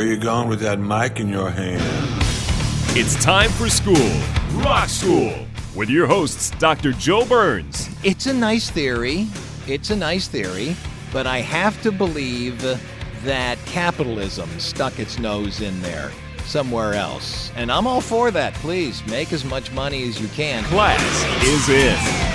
Where you going with that mic in your hand? It's time for school, Rock School, with your hosts, Dr. Joe Burns. It's a nice theory. It's a nice theory, but I have to believe that capitalism stuck its nose in there somewhere else. And I'm all for that. Please make as much money as you can. Class is in.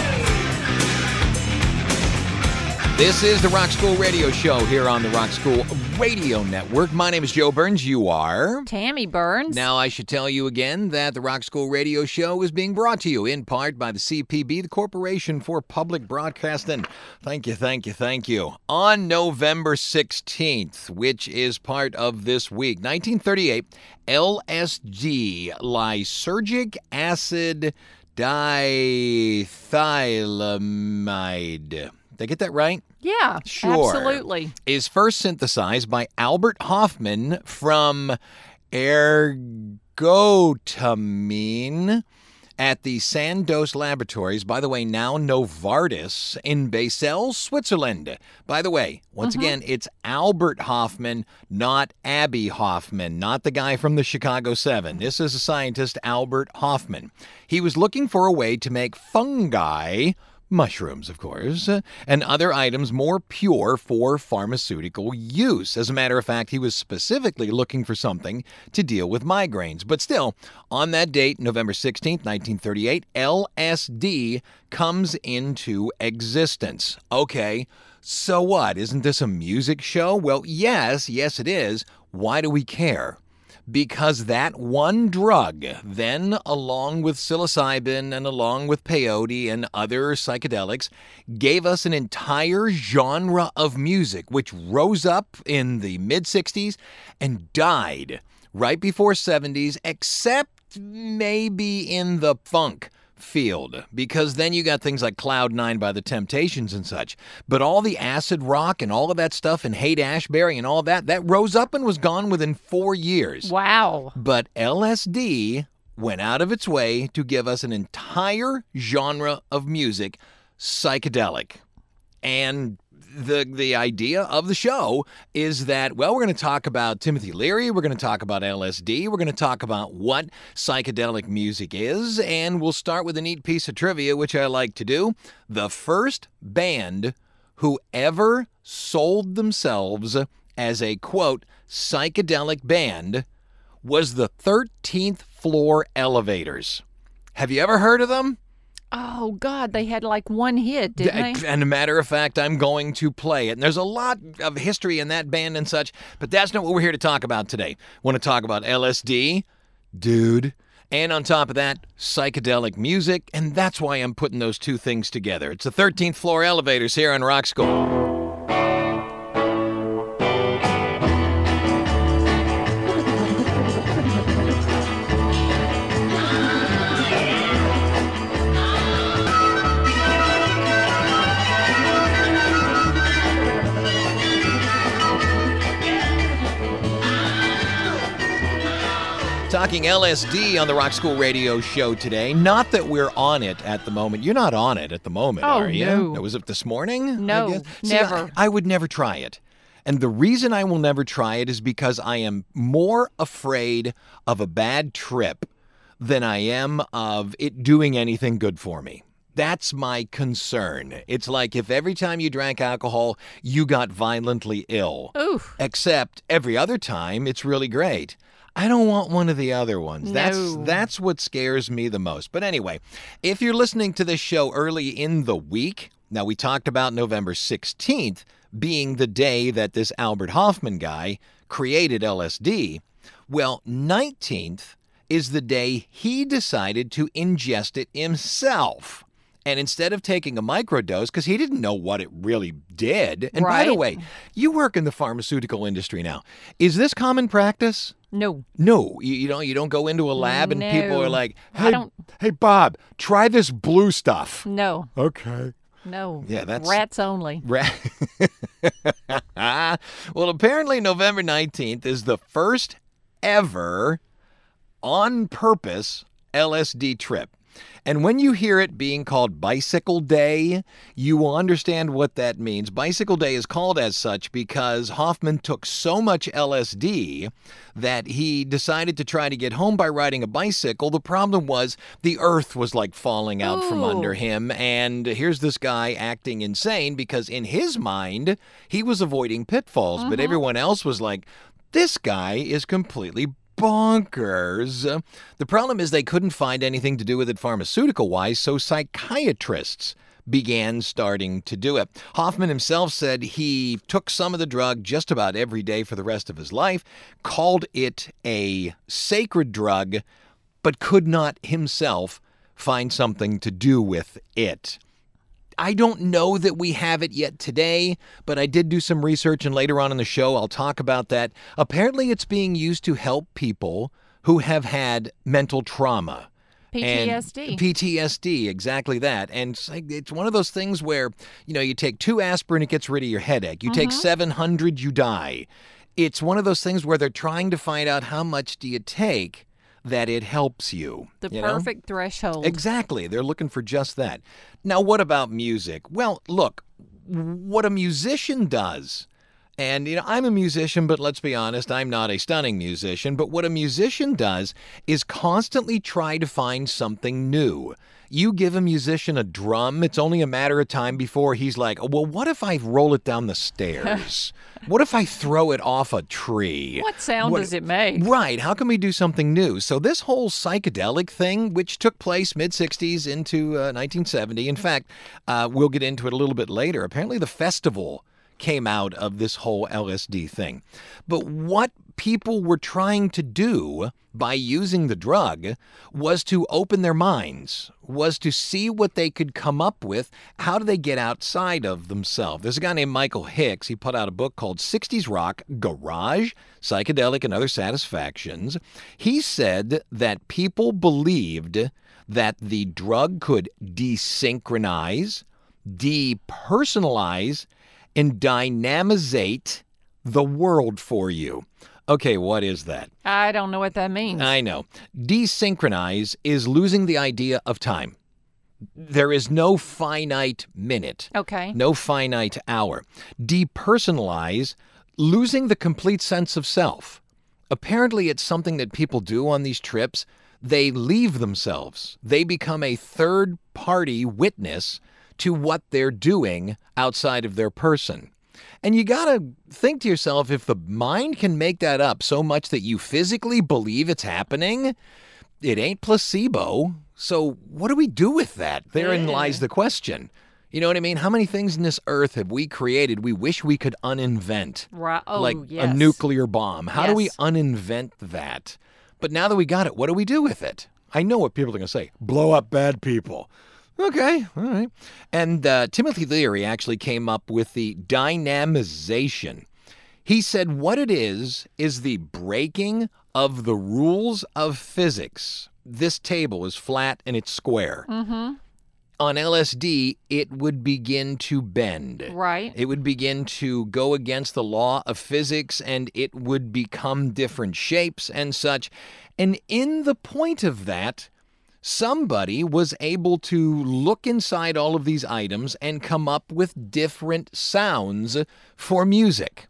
This is the Rock School Radio Show here on the Rock School Radio Network. My name is Joe Burns. You are. Tammy Burns. Now, I should tell you again that the Rock School Radio Show is being brought to you in part by the CPB, the Corporation for Public Broadcasting. Thank you, thank you, thank you. On November 16th, which is part of this week, 1938, LSD, lysergic acid diethylamide. Did I get that right? Yeah, Sure. absolutely. is first synthesized by Albert Hofmann from ergotamine at the Sandoz Laboratories, by the way, now Novartis, in Basel, Switzerland. By the way, once mm-hmm. again, it's Albert Hofmann, not Abbie Hoffman, not the guy from the Chicago Seven. This is a scientist, Albert Hofmann. He was looking for a way to make fungi mushrooms, of course, uh, and other items more pure for pharmaceutical use. As a matter of fact, he was specifically looking for something to deal with migraines. But still, on that date, November 16th, 1938, LSD comes into existence. Okay. So what? Isn't this a music show? Well, yes, yes, it is. Why do we care? Because that one drug, then along with psilocybin and along with peyote and other psychedelics, gave us an entire genre of music which rose up in the mid 60s and died right before 70s, except maybe in the funk field because then you got things like Cloud Nine by the Temptations and such. But all the acid rock and all of that stuff and Haight-Ashbury and all that that rose up and was gone within four years. Wow. But LSD went out of its way to give us an entire genre of music, psychedelic. And the the idea of the show is that well we're going to talk about Timothy Leary, we're going to talk about LSD, we're going to talk about what psychedelic music is, and we'll start with a neat piece of trivia which I like to do. The first band who ever sold themselves as a quote psychedelic band was the 13th floor elevators. Have you ever heard of them? Oh God, they had like one hit, didn't they? And a matter of fact, I'm going to play it. And there's a lot of history in that band and such, but that's not what we're here to talk about today. want to talk about LSD, dude. And on top of that, psychedelic music, and that's why I'm putting those two things together. It's the 13th floor elevators here on Rock School. Talking LSD on the Rock School Radio Show today. Not that we're on it at the moment. You're not on it at the moment, Oh, are you? no. Was it this morning? I No? See, I- never. I would never try it. And the reason I will never try it is because I am more afraid of a bad trip than I am of it doing anything good for me. That's my concern. It's like if every time you drank alcohol, you got violently ill. Oof. Except every other time, it's really great. I don't want one of the other ones. That's No. that's that's what scares me the most. But anyway, if you're listening to this show early in the week, now we talked about November 16th being the day that this Albert Hofmann guy created LSD. Well, 19th is the day he decided to ingest it himself. And instead of taking a microdose, because he didn't know what it really did. And by the way, you work in the pharmaceutical industry now. Is this common practice? No. No, you, you don't. You don't go into a lab and people are like, I "Hey, don't- hey, Bob, try this blue stuff." No. Okay. No. Yeah, that's- rats only. Ra- well, apparently, November 19th is the first ever on purpose LSD trip. And when you hear it being called Bicycle Day, you will understand what that means. Bicycle Day is called as such because Hofmann took so much LSD that he decided to try to get home by riding a bicycle. The problem was the earth was like falling out from under him. And here's this guy acting insane because in his mind, he was avoiding pitfalls, but uh-huh. everyone else was like, this guy is completely bonkers. The problem is they couldn't find anything to do with it pharmaceutical wise, so psychiatrists began starting to do it. Hofmann himself said he took some of the drug just about every day for the rest of his life, called it a sacred drug, but could not himself find something to do with it. I don't know that we have it yet today, but I did do some research, and later on in the show, I'll talk about that. Apparently, it's being used to help people who have had mental trauma. PTSD. PTSD, exactly that. And it's, like, it's one of those things where, you know, you take two aspirin, it gets rid of your headache. You take uh-huh. 700, you die. It's one of those things where they're trying to find out how much do you take that it helps you. the you know? perfect threshold. Exactly. They're looking for just that. Now, what about music? Well, look, what a musician does. And you know, I'm a musician, but let's be honest, I'm not a stunning musician, but what a musician does is constantly try to find something new. You give a musician a drum, it's only a matter of time before he's like, "Well, what if I roll it down the stairs? what if I throw it off a tree?" what sound What- does it make? Right. How can we do something new? So, this whole psychedelic thing, which took place mid 60s into uh, 1970, in fact, uh, we'll get into it a little bit later. Apparently, the festival came out of this whole LSD thing. But what people were trying to do by using the drug was to open their minds, was to see what they could come up with. How do they get outside of themselves? There's a guy named Michael Hicks. He put out a book called 60s Rock Garage, Psychedelic, and Other Satisfactions. He said that people believed that the drug could desynchronize, depersonalize, and dynamizate the world for you. Okay, what is that? I don't know what that means. I know. Desynchronize is losing the idea of time. There is no finite minute, okay. no finite hour. Depersonalize, losing the complete sense of self. Apparently, it's something that people do on these trips. They leave themselves, they become a third party witness to what they're doing outside of their person. And you got to think to yourself if the mind can make that up so much that you physically believe it's happening, it ain't placebo. So, what do we do with that? Therein lies the question. You know what I mean? How many things in this earth have we created we wish we could uninvent? Right. Oh, like yes. a nuclear bomb. How do we Yes. uninvent that? But now that we got it, what do we do with it? I know what people are going to say blow up bad people. Okay, all right. And uh, Timothy Leary actually came up with the dynamization. He said what it is is the breaking of the rules of physics. This table is flat and it's square. Mm-hmm. On LSD, it would begin to bend. Right. It would begin to go against the law of physics and it would become different shapes and such. And in the point of that, somebody was able to look inside all of these items and come up with different sounds for music,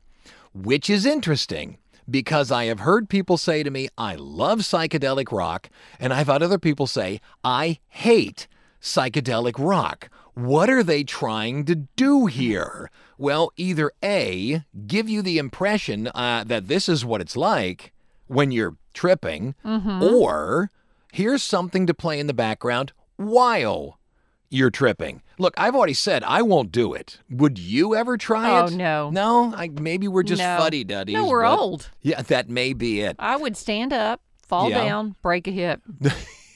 which is interesting. Because I have heard people say to me, I love psychedelic rock, and I've had other people say, I hate psychedelic rock. What are they trying to do here? Well, either A, give you the impression uh, that this is what it's like when you're tripping, or here's something to play in the background while you're tripping. Look, I've already said I won't do it. Would you ever try Oh, it? no. No, I, maybe we're just No. fuddy duddies. No, we're old. Yeah, that may be it. I would stand up, fall Yeah. down, break a hip.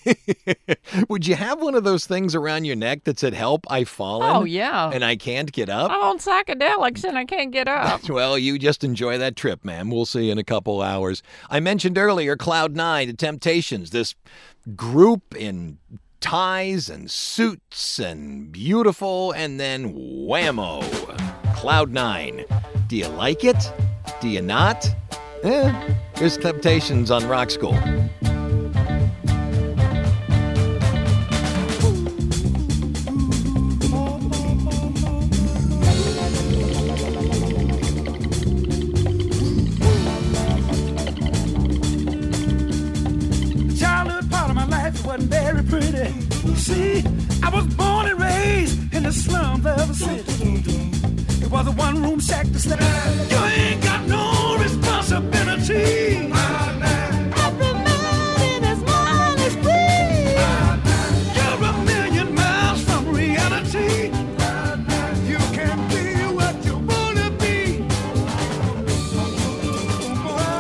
Would you have one of those things around your neck that said, Help, I've fallen? Oh, yeah. And I can't get up? I'm on psychedelics and I can't get up. Well, you just enjoy that trip, ma'am. We'll see you in a couple hours. I mentioned earlier Cloud Nine, The Temptations, this group in ties and suits and beautiful, and then whammo, Cloud Nine. Do you like it? Do you not? Eh, here's Temptations on Rock School. See, I was born and raised in the slums of the city. It was a one room shack to stay. You ain't got no responsibility.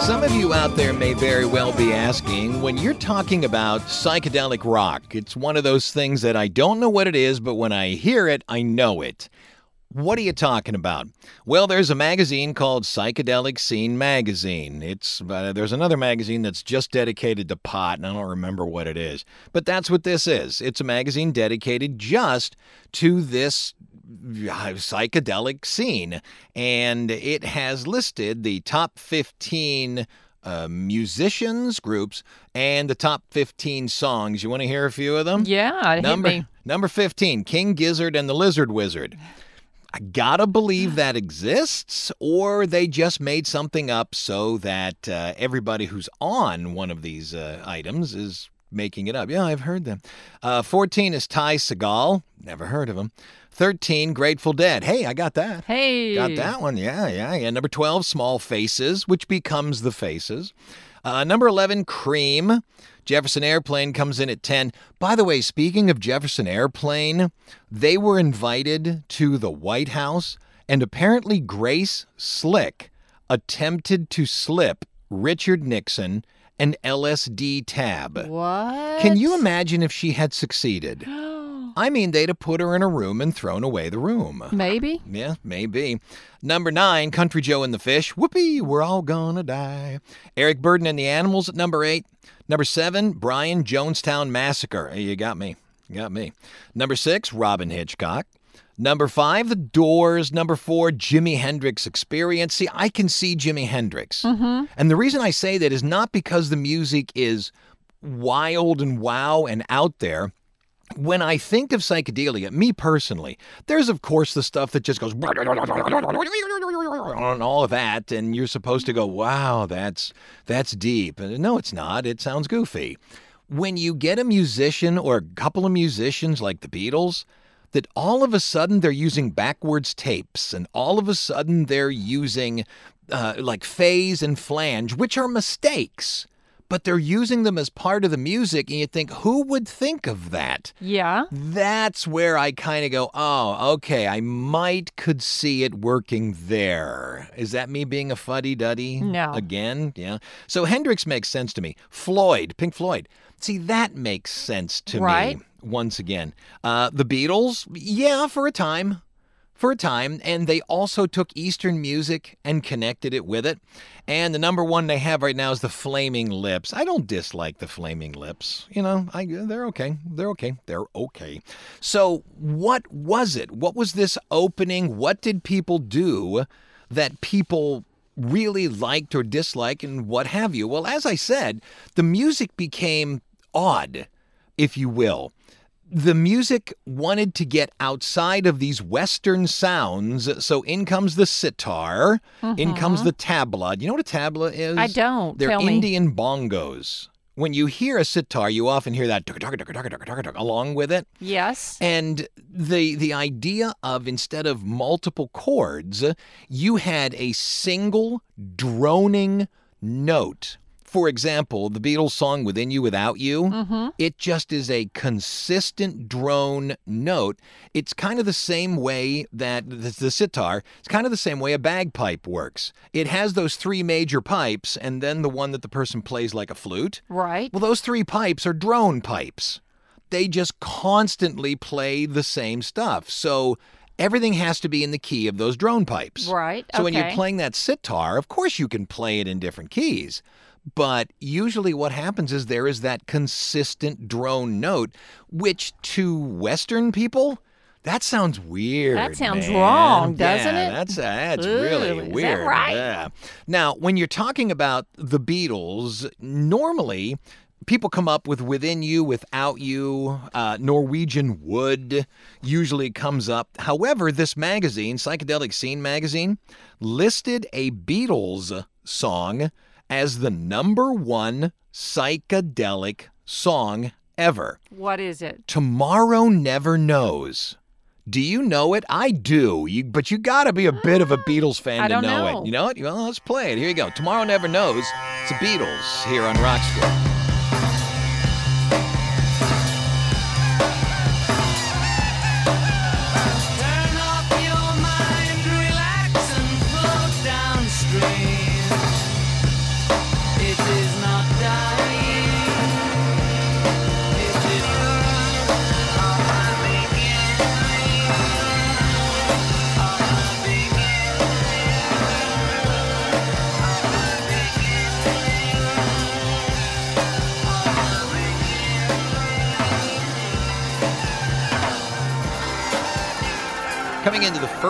Some of you out there may very well be asking when you're talking about psychedelic rock, it's one of those things that I don't know what it is, but when I hear it, I know it. What are you talking about? Well, there's a magazine called Psychedelic Scene Magazine. It's uh, there's another magazine that's just dedicated to pot, and I don't remember what it is. But that's what this is. It's a magazine dedicated just to this uh, psychedelic scene, and it has listed the top 15 uh, musicians groups and the top 15 songs. You want to hear a few of them? Yeah, Number number 15, King Gizzard and the Lizard Wizard. I gotta believe that exists, or they just made something up so that uh, everybody who's on one of these uh, items is making it up. Yeah, I've heard them. Uh, 14 is Ty Segall. Never heard of him. 13, Grateful Dead. Hey, I got that. Hey. Got that one. Yeah, yeah, yeah. Number 12, Small Faces, which becomes the Faces. Uh, number 11, Cream. Jefferson Airplane comes in at 10. By the way, speaking of Jefferson Airplane, they were invited to the White House, and apparently Grace Slick attempted to slip Richard Nixon an LSD tab. What? Can you imagine if she had succeeded? I mean, they'd have put her in a room and thrown away the room. Maybe. Yeah, maybe. Number nine, Country Joe and the Fish. Whoopee, we're all gonna die. Eric Burdon and the Animals at number eight. Number seven, Brian Jonestown Massacre. Hey, you got me. You got me. Number six, Robyn Hitchcock. Number five, The Doors. Number four, Jimi Hendrix Experience. See, I can see Jimi Hendrix. Mm-hmm. And the reason I say that is not because the music is wild and wow and out there when I think of psychedelia, me personally, there's of course the stuff that just goes and all of that, and you're supposed to go, "Wow, that's that's deep." No, it's not. It sounds goofy. When you get a musician or a couple of musicians like the Beatles, that all of a sudden they're using backwards tapes, and all of a sudden they're using uh, like phase and flange, which are mistakes. But they're using them as part of the music, and you think, who would think of that? Yeah. That's where I kind of go, oh, okay, I might could see it working there. Is that me being a fuddy duddy? No. Again? Yeah. So Hendrix makes sense to me. Floyd, Pink Floyd. See, that makes sense to Right. me once again. Uh, the Beatles, yeah, for a time. For a time, and they also took Eastern music and connected it with it. And the number one they have right now is the Flaming Lips. I don't dislike the Flaming Lips. You know, I, they're okay. They're okay. They're okay. So, what was it? What was this opening? What did people do that people really liked or disliked, and what have you? Well, as I said, the music became odd, if you will the music wanted to get outside of these Western sounds. So in comes the sitar, in comes uh-huh. the tabla. You know what a tabla is? I don't. They're Tell me. Indian bongos. When you hear a sitar, you often hear that along with it. Yes. And the the idea of instead of multiple chords, you had a single droning note for example, the Beatles song Within You Without You, Mm-hmm. it just is a consistent drone note. It's kind of the same way that the, the sitar, it's kind of the same way a bagpipe works. It has those three major pipes and then the one that the person plays like a flute. Right. Well, those three pipes are drone pipes. They just constantly play the same stuff. So everything has to be in the key of those drone pipes. Right, So when you're playing that sitar, of course you can play it in different keys. But usually what happens is there is that consistent drone note, which to Western people, that sounds weird. That sounds man. wrong, doesn't Yeah, it? That's that's Ooh, really is that weird. right? Yeah. Now, when you're talking about the Beatles, normally people come up with within you, without you, uh, Norwegian wood usually comes up. However, this magazine, Psychedelic Scene magazine, listed a Beatles song as the number one psychedelic song ever. What is it? Tomorrow Never Knows. Do you know it? I do. You, but you got to be a bit of a Beatles fan I to know, know. it. You know what? Well, let's play it. Here you go. Tomorrow Never Knows. It's the Beatles here on Rock School.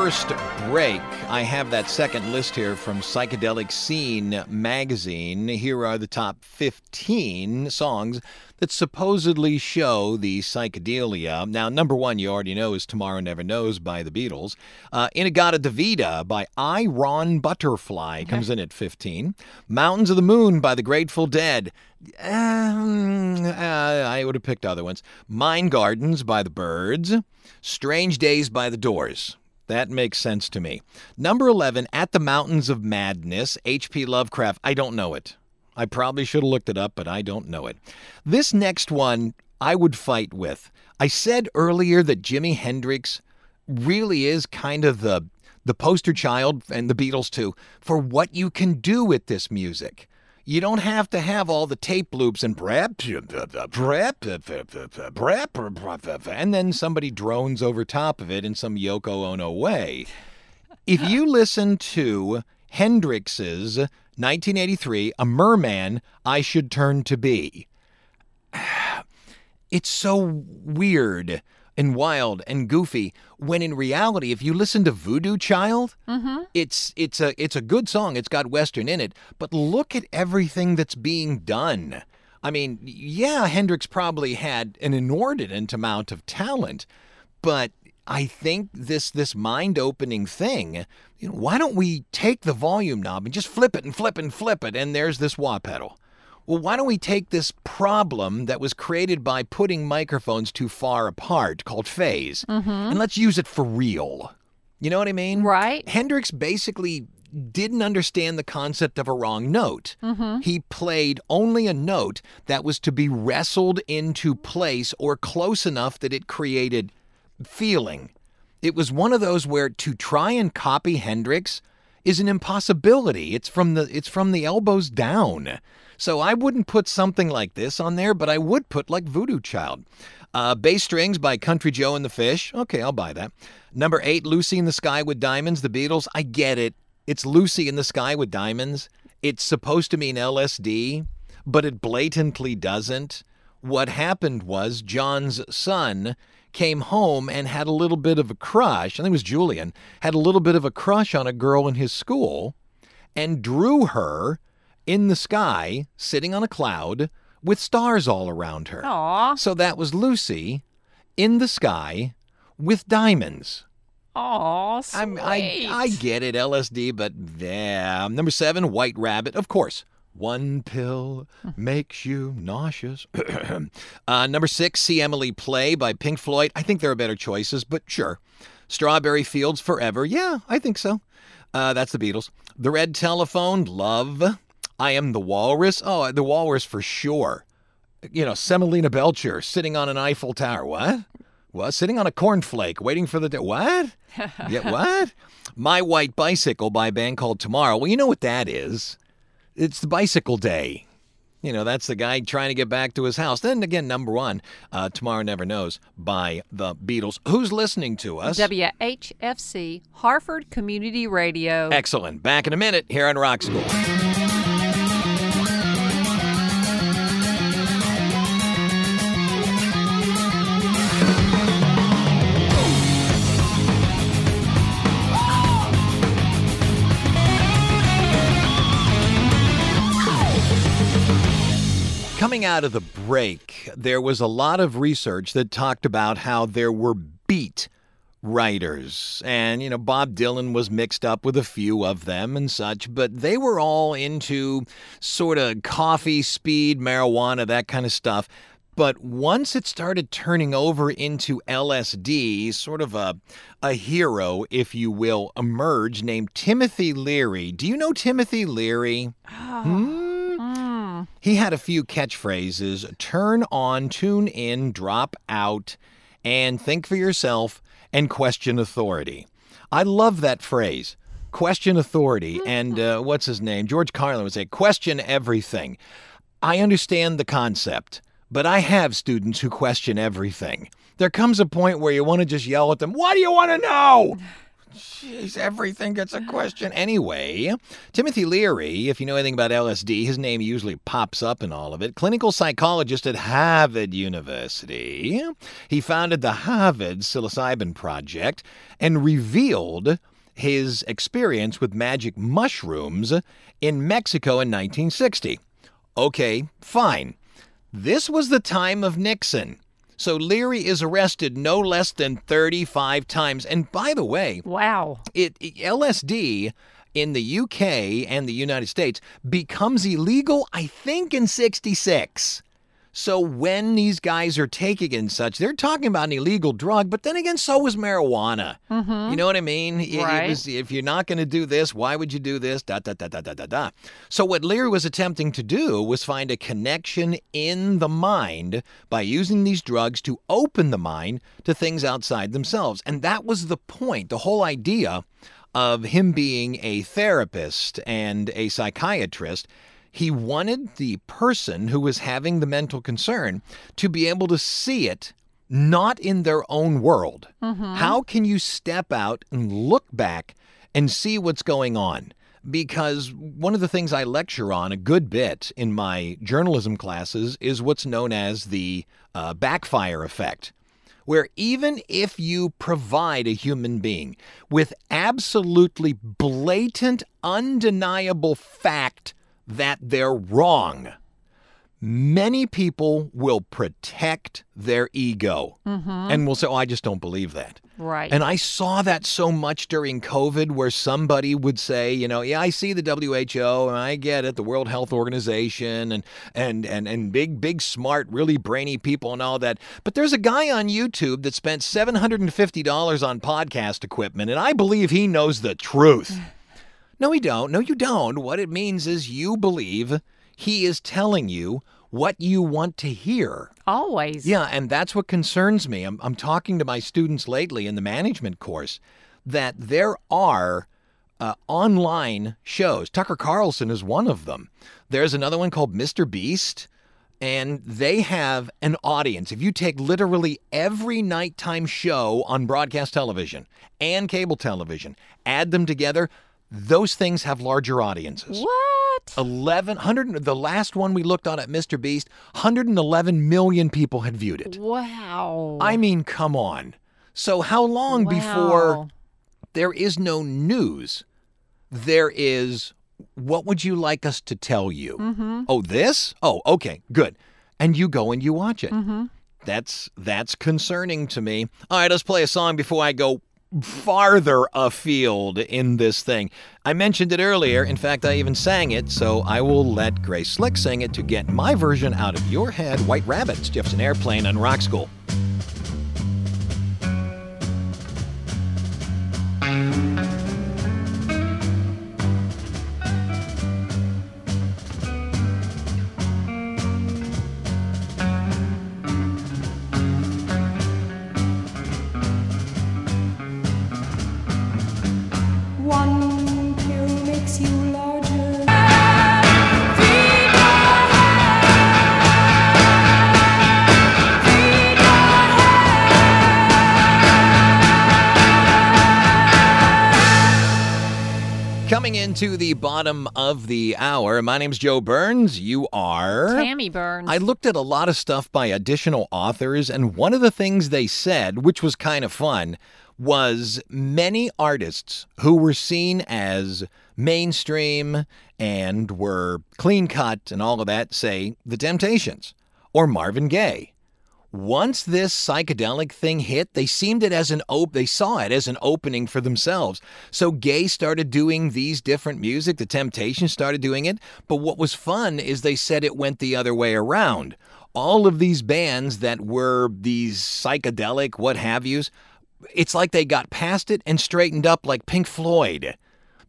First break, I have that second list here from Psychedelic Scene magazine. Here are the top 15 songs that supposedly show the psychedelia. Now, number one, you already know, is Tomorrow Never Knows by the Beatles. Uh, In-A-Gadda-Da-Vida by Iron Butterfly comes in at 15. Mountains of the Moon by the Grateful Dead. Um, uh, I would have picked other ones. Mind Gardens by the Byrds. Strange Days by the Doors. That makes sense to me. Number 11, At the Mountains of Madness, H.P. Lovecraft. I don't know it. I probably should have looked it up, but I don't know it. This next one, I would fight with. I said earlier that Jimi Hendrix really is kind of the the poster child and the Beatles too for what you can do with this music. You don't have to have all the tape loops and brap, brap, brap, and then somebody drones over top of it in some Yoko Ono way. If you listen to Hendrix's 1983 A Merman I Should Turn to Be, it's so weird and wild and goofy when in reality if you listen to Voodoo Child mm-hmm. it's it's a it's a good song. It's got western in it. But look at everything that's being done. I mean yeah Hendrix probably had an inordinate amount of talent but I think this this mind-opening thing, you know, why don't we take the volume knob and just flip it and flip and flip it and there's this wah pedal. Well, why don't we take this problem that was created by putting microphones too far apart called phase mm-hmm. and let's use it for real. You know what I mean? Right. Hendrix basically didn't understand the concept of a wrong note. Mm-hmm. He played only a note that was to be wrestled into place or close enough that it created feeling. It was one of those where to try and copy Hendrix is an impossibility. It's from the it's from the elbows down. So I wouldn't put something like this on there, but I would put like Voodoo Child. Uh, Bass Strings by Country Joe and the Fish. Okay, I'll buy that. Number eight, Lucy in the Sky with Diamonds, the Beatles. I get it. It's Lucy in the Sky with Diamonds. It's supposed to mean LSD, but it blatantly doesn't. What happened was John's son came home and had a little bit of a crush. I think it was Julian, had a little bit of a crush on a girl in his school and drew her in the sky, sitting on a cloud with stars all around her. Aw. So that was Lucy in the sky with diamonds. Aw, sweet. I'm, I, I get it, LSD, but yeah. Number seven, White Rabbit, of course. One pill makes you nauseous. uh, number six, See Emily Play by Pink Floyd. I think there are better choices, but sure. Strawberry Fields Forever. Yeah, I think so. Uh, that's the Beatles. The Red Telephone, Love. I am the walrus. Oh, the walrus for sure. You know, Semolina Belcher sitting on an Eiffel Tower. What? What? Sitting on a cornflake, waiting for the day. What? yeah, what? My White Bicycle by a band called Tomorrow. Well, you know what that is. It's the bicycle day. You know, that's the guy trying to get back to his house. Then again, number one, uh, Tomorrow Never Knows by the Beatles. Who's listening to us? WHFC, Harford Community Radio. Excellent. Back in a minute here on Rock School. Coming out of the break, there was a lot of research that talked about how there were beat writers. And, you know, Bob Dylan was mixed up with a few of them and such, but they were all into sort of coffee, speed, marijuana, that kind of stuff. But once it started turning over into LSD, sort of a, a hero, if you will, emerged named Timothy Leary. Do you know Timothy Leary? Hmm? He had a few catchphrases turn on, tune in, drop out, and think for yourself and question authority. I love that phrase. Question authority. And uh, what's his name? George Carlin would say, question everything. I understand the concept, but I have students who question everything. There comes a point where you want to just yell at them, What do you want to know? Jeez, everything gets a question. Anyway, Timothy Leary, if you know anything about LSD, his name usually pops up in all of it. Clinical psychologist at Harvard University. He founded the Harvard Psilocybin Project and revealed his experience with magic mushrooms in Mexico in 1960. Okay, fine. This was the time of Nixon. So Leary is arrested no less than 35 times. And by the way, Wow. it, it- LSD in the UK and the United States becomes illegal, I think, in 66. So when these guys are taking it and such, they're talking about an illegal drug, but then again, so was marijuana. Mm-hmm. You know what I mean? It- it Right. was- if you're not going to do this, why would you do this? Da da da da da da da. So what Leary was attempting to do was find a connection in the mind by using these drugs to open the mind to things outside themselves, and that was the point. The whole idea of him being a therapist and a psychiatrist. He wanted the person who was having the mental concern to be able to see it not in their own world. How can you step out and look back and see what's going on? Because one of the things I lecture on a good bit in my journalism classes is what's known as the uh, backfire effect where even if you provide a human being with absolutely blatant, undeniable fact that they're wrong, many people will protect their ego mm-hmm. and will say, Oh, I just don't believe that. Right. And I saw that so much during COVID where somebody would say, you know, yeah, I see the WHO and I get it, the World Health Organization and and and and big big smart really brainy people and all that. But there's a guy on YouTube that spent $750 on podcast equipment and I believe he knows the truth. No, he don't. No, you don't. What it means is you believe he is telling you what you want to hear. Always. Yeah, and that's what concerns me. I'm, I'm talking to my students lately in the management course that there are uh, online shows. Tucker Carlson is one of them. There's another one called Mr. Beast, and they have an audience. If you take literally every nighttime show on broadcast television and cable television, add them together, those things have larger audiences. What? 1100 the last one we looked on at Mr. Beast, 111 million people had viewed it. Wow. I mean, come on. So how long before there is no news? There is what would you like us to tell you? Mm-hmm. Oh, this? Oh, okay, good. And you go and you watch it. Mm-hmm. That's that's concerning to me. All right, let's play a song before I go farther afield in this thing. I mentioned it earlier. In fact, I even sang it, so I will let Grace Slick sing it to get my version out of your head. White Rabbits, Jefferson Airplane on Rock School. Into the bottom of the hour, my name's Joe Burns. You are. Tammy Burns. I looked at a lot of stuff by additional authors, and one of the things they said, which was kind of fun, was many artists who were seen as mainstream and were clean cut and all of that, say The Temptations or Marvin Gaye. Once this psychedelic thing hit, they seemed it as an op- they saw it as an opening for themselves. So Gaye started doing these different music, the Temptations started doing it, but what was fun is they said it went the other way around. All of these bands that were these psychedelic what have yous, it's like they got past it and straightened up like Pink Floyd.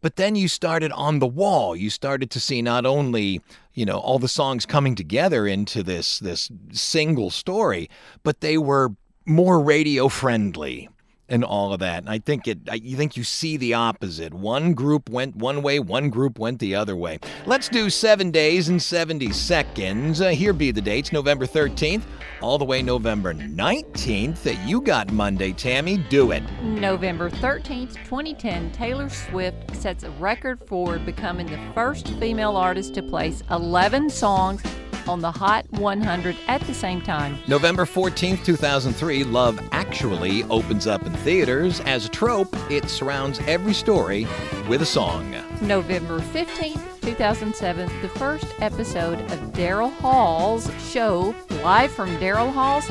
But then you started on the wall. You started to see not only, you know, all the songs coming together into this this single story, but they were more radio friendly and all of that. And I think it I you think you see the opposite. One group went one way, one group went the other way. Let's do 7 days and 70 seconds. Uh, here be the dates, November 13th all the way November 19th. That You got Monday, Tammy. Do it. November 13th, 2010, Taylor Swift sets a record for becoming the first female artist to place 11 songs on the Hot 100 at the same time. November 14th, 2003, Love Actually opens up in theaters. As a trope, it surrounds every story with a song. November 15th, 2007, the first episode of Daryl Hall's show, live from Daryl Hall's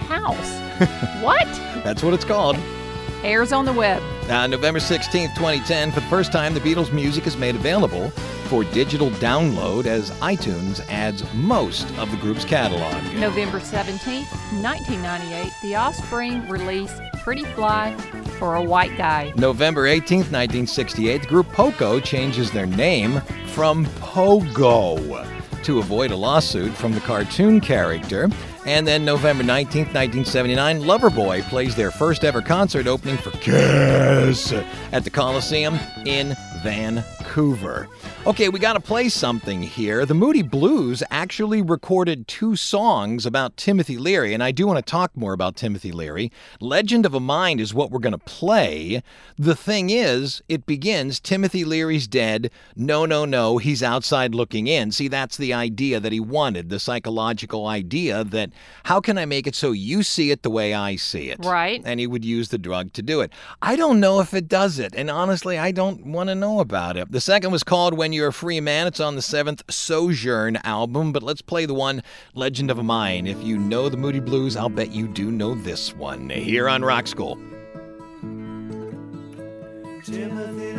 house. what? That's what it's called. Airs on the web. Uh, November 16th, 2010, for the first time, the Beatles' music is made available for digital download as iTunes adds most of the group's catalog. November 17th, 1998, The Offspring release Pretty Fly for a White Guy. November 18th, 1968, the group Poco changes their name from Pogo to avoid a lawsuit from the cartoon character. And then November 19th, 1979, Loverboy plays their first ever concert opening for Kiss at the Coliseum in Vancouver. Okay, we got to play something here. The Moody Blues actually recorded two songs about Timothy Leary, and I do want to talk more about Timothy Leary. Legend of a Mind is what we're going to play. The thing is, it begins Timothy Leary's dead. No, no, no, he's outside looking in. See, that's the idea that he wanted, the psychological idea that how can I make it so you see it the way I see it? Right. And he would use the drug to do it. I don't know if it does it, and honestly, I don't want to know about it. The second was called When You're a Free Man. It's on the seventh Sojourn album, but let's play the one Legend of a Mind. If you know the Moody Blues, I'll bet you do know this one here on Rock School. Timothy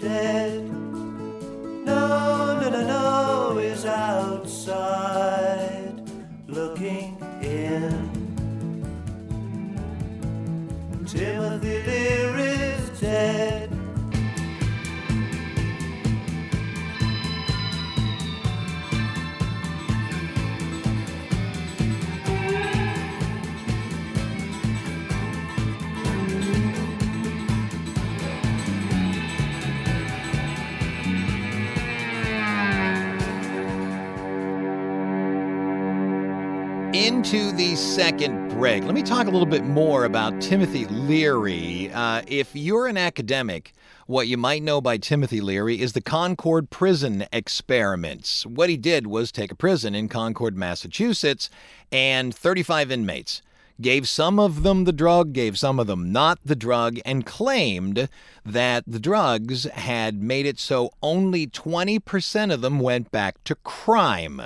dead. No, no, no, no, outside second break. Let me talk a little bit more about Timothy Leary. Uh, if you're an academic, what you might know by Timothy Leary is the Concord prison experiments. What he did was take a prison in Concord, Massachusetts, and 35 inmates. Gave some of them the drug, gave some of them not the drug, and claimed that the drugs had made it so only 20% of them went back to crime.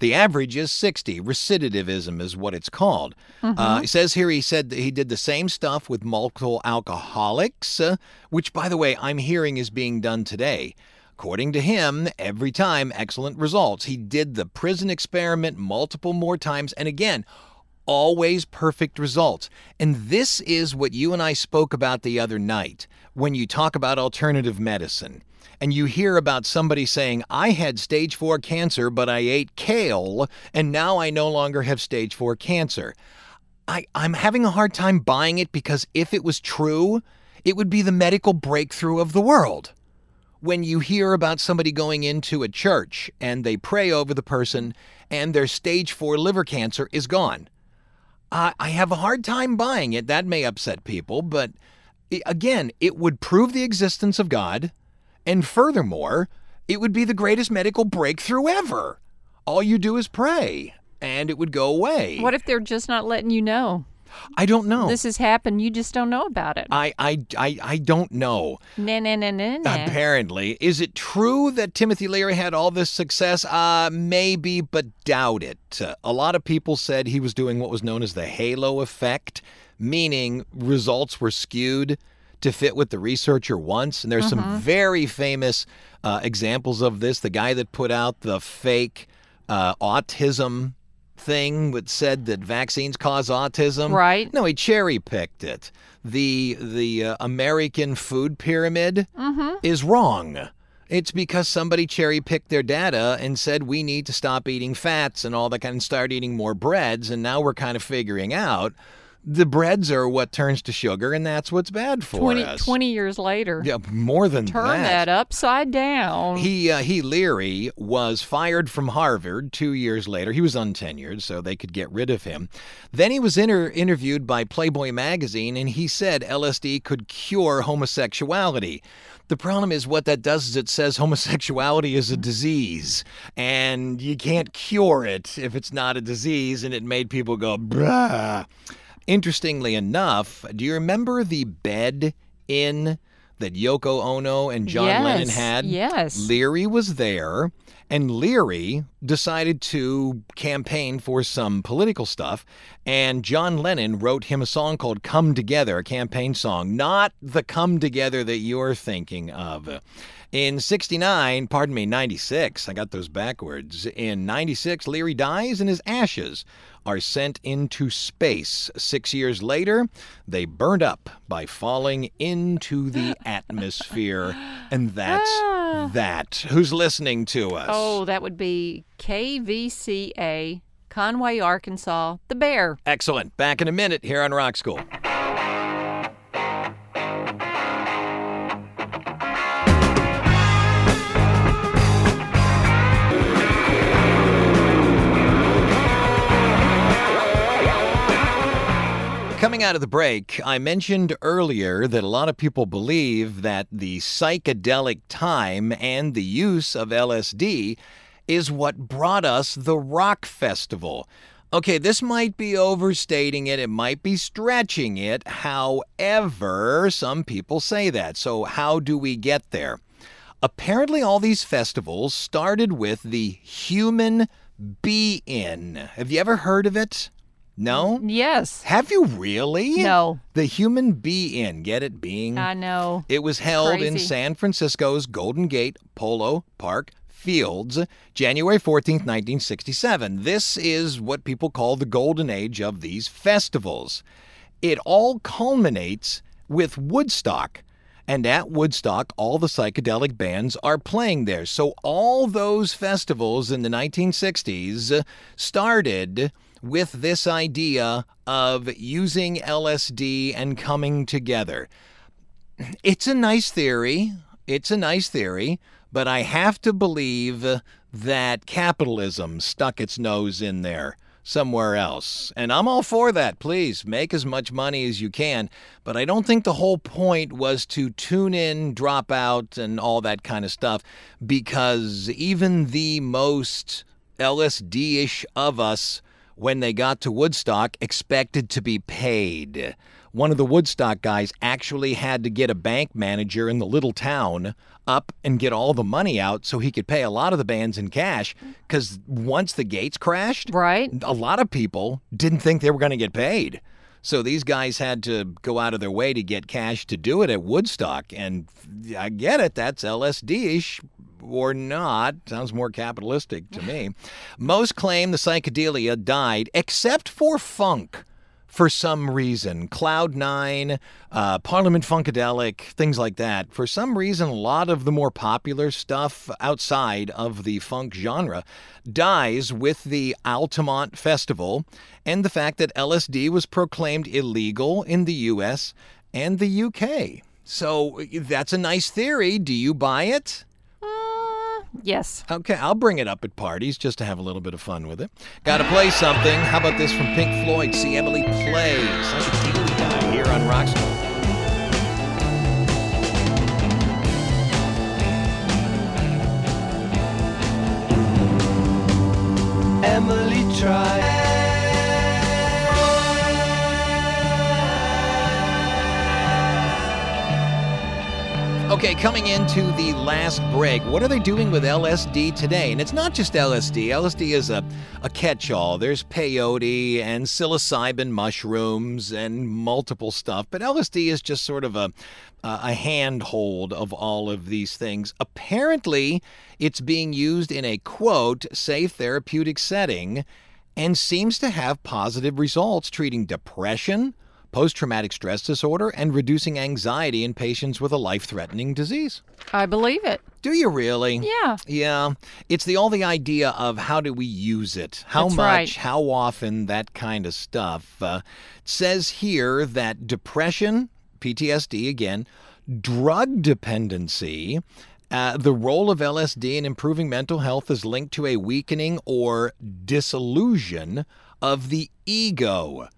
The average is 60. Recidivism is what it's called. Uh, it says here he said that he did the same stuff with multiple alcoholics, uh, which, by the way, I'm hearing is being done today. According to him, every time, excellent results. He did the prison experiment multiple more times, and again, always perfect results. And this is what you and I spoke about the other night when you talk about alternative medicine and you hear about somebody saying, I had stage four cancer, but I ate kale, and now I no longer have stage four cancer. I, I'm having a hard time buying it because if it was true, it would be the medical breakthrough of the world. When you hear about somebody going into a church and they pray over the person and their stage four liver cancer is gone. I I have a hard time buying it. That may upset people, but eh, again, it would prove the existence of God, and furthermore, it would be the greatest medical breakthrough ever. All you do is pray, and it would go away. What if they're just not letting you know? I don't know. This has happened. You just don't know about it. I, I, I, I don't know. Nah, nah, nah, nah, nah. Apparently, is it true that Timothy Leary had all this success? Uh, maybe, but doubt it. Uh, a lot of people said he was doing what was known as the halo effect, meaning results were skewed to fit what the researcher wants. And there's some very famous uh, examples of this. The guy that put out the fake uh, autism thing that said that vaccines cause autism. Right. No, he cherry picked it. The the uh, American food pyramid is wrong. It's because somebody cherry picked their data and said we need to stop eating fats and all that kind and start eating more breads. And now we're kind of figuring out the breads are what turns to sugar, and that's what's bad for 20, us. 20 years later. yeah, more than Turn that upside down. he uh, he Leary was fired from Harvard two years later. He was untenured, so they could get rid of him. Then he was inter- interviewed by Playboy magazine, and he said LSD could cure homosexuality. The problem is what that does is it says homosexuality is a disease, and you can't cure it if it's not a disease, and it made people go bruh. Interestingly enough, do you remember the bed in that Yoko Ono and John yes. Lennon had? Yes. Leary was there, and Leary decided to campaign for some political stuff. And John Lennon wrote him a song called Come Together, a campaign song, not the Come Together that you're thinking of. In 69, pardon me, 96, I got those backwards. In 96, Leary dies and his ashes are sent into space. Six years later, they burned up by falling into the atmosphere. And that's ah. that. Who's listening to us? oh, that would be KVCA, Conway, Arkansas, The Bear. Excellent. Back in a minute here on Rock School. Coming out of the break, I mentioned earlier that a lot of people believe that the psychedelic time and the use of LSD is what brought us the rock festival. Okay, this might be overstating it, it might be stretching it. However, some people say that. So, how do we get there? Apparently, all these festivals started with the Human Be In. Have you ever heard of it? No? Yes. Have you really? No. The Human Be In. Get it? Being. I know. It was held in San Francisco's Golden Gate Polo Park Fields, January 14th, 1967. This is what people call the golden age of these festivals. It all culminates with Woodstock. And at Woodstock, all the psychedelic bands are playing there. So all those festivals in the 1960s started with this idea of using LSD and coming together. It's a nice theory. It's a nice theory, but I have to believe that capitalism stuck its nose in there somewhere else. And I'm all for that. Please make as much money as you can. But I don't think the whole point was to tune in, drop out, and all that kind of stuff, because even the most LSD ish of us, when they got to Woodstock, expected to be paid. One of the Woodstock guys actually had to get a bank manager in the little town up and get all the money out so he could pay a lot of the bands in cash because once the gates crashed, Right. a lot of people didn't think they were going to get paid. So these guys had to go out of their way to get cash to do it at Woodstock. And I get it, that's LSD ish or not. Sounds more capitalistic to me. Most claim the psychedelia died, except for funk for some reason. Cloud Nine, uh, Parliament Funkadelic, things like that. For some reason, a lot of the more popular stuff outside of the funk genre dies with the Altamont Festival and the fact that LSD was proclaimed illegal in the US and the UK. So that's a nice theory. Do you buy it? Yes. Okay, I'll bring it up at parties just to have a little bit of fun with it. Got to play something. How about this from Pink Floyd? See Emily plays. Such a guy here on Rock Emily tried. Okay, coming into the last break, what are they doing with LSD today? And it's not just LSD. LSD is a, a catch all. There's peyote and psilocybin mushrooms and multiple stuff, but LSD is just sort of a, a handhold of all of these things. Apparently, it's being used in a quote, safe therapeutic setting and seems to have positive results treating depression post traumatic stress disorder, and reducing anxiety in patients with a life threatening disease. I believe it. Do you really? Yeah. Yeah. It's the all the idea of how do we use it? How That's much, right. how often, that kind of stuff. Uh, says here that depression, PTSD again, drug dependency, uh, the role of LSD in improving mental health is linked to a weakening or disillusion of the ego,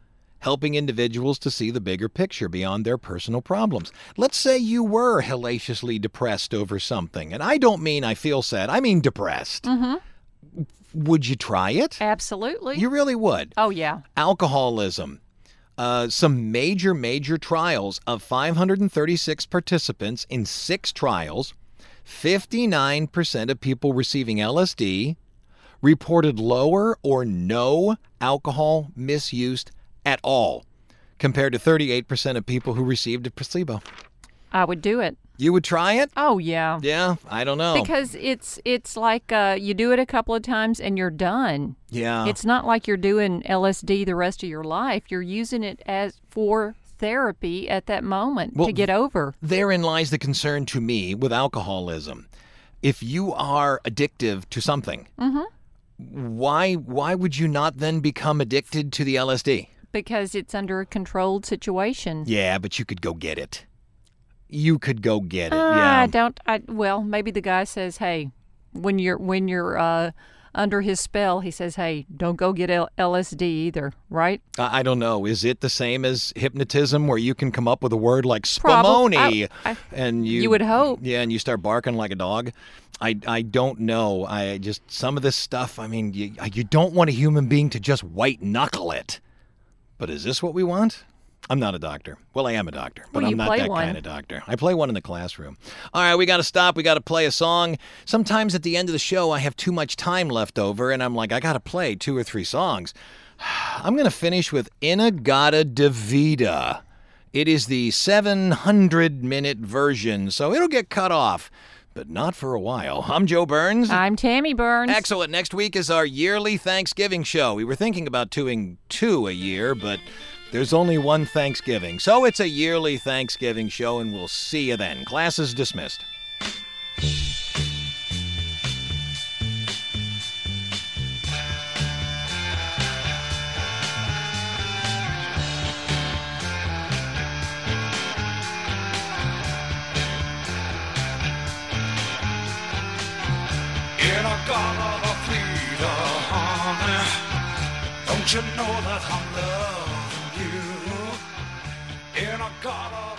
helping individuals to see the bigger picture beyond their personal problems. Let's say you were hellaciously depressed over something, and I don't mean I feel sad, I mean depressed. Mm-hmm. Would you try it? Absolutely. You really would. oh, yeah. Alcoholism. Uh, some major, major trials of 536 participants in six trials. 59% of people receiving LSD reported lower or no alcohol misuse at all, compared to 38% of people who received a placebo. I would do it. You would try it? Oh, yeah. Yeah, I don't know. Because it's it's like uh, you do it a couple of times and you're done. yeah. It's not like you're doing LSD the rest of your life. You're using it as for therapy at that moment Well, to get over. Therein lies the concern to me with alcoholism. If you are addictive to something, why why would you not then become addicted to the LSD? Because it's under a controlled situation. Yeah, but you could go get it. You could go get it. Uh, yeah. I don't. I well, maybe the guy says, "Hey, when you're when you're uh, under his spell, he says, "Hey, don't go get L- LSD either." Right? I I don't know. Is it the same as hypnotism, where you can come up with a word like spumoni, and you you would hope. yeah, and you start barking like a dog? I I don't know. I just some of this stuff. I mean, you you don't want a human being to just white knuckle it. But is this what we want? I'm not a doctor. Well, I am a doctor, but Well, I'm not that one. kind of doctor. I play one in the classroom. All right, we got to stop. We got to play a song. Sometimes at the end of the show, I have too much time left over, and I'm like, I got to play two or three songs. I'm going to finish with In-A-Gadda-Da-Vida. It is the 700 minute version, so it'll get cut off, but not for a while. I'm Joe Burns. I'm Tammy Burns. Excellent. Next week is our yearly Thanksgiving show. We were thinking about doing two a year, but there's only one Thanksgiving. So it's a yearly Thanksgiving show, and we'll see you then. Class is dismissed. Don't you know that I'm loving you? In a garden.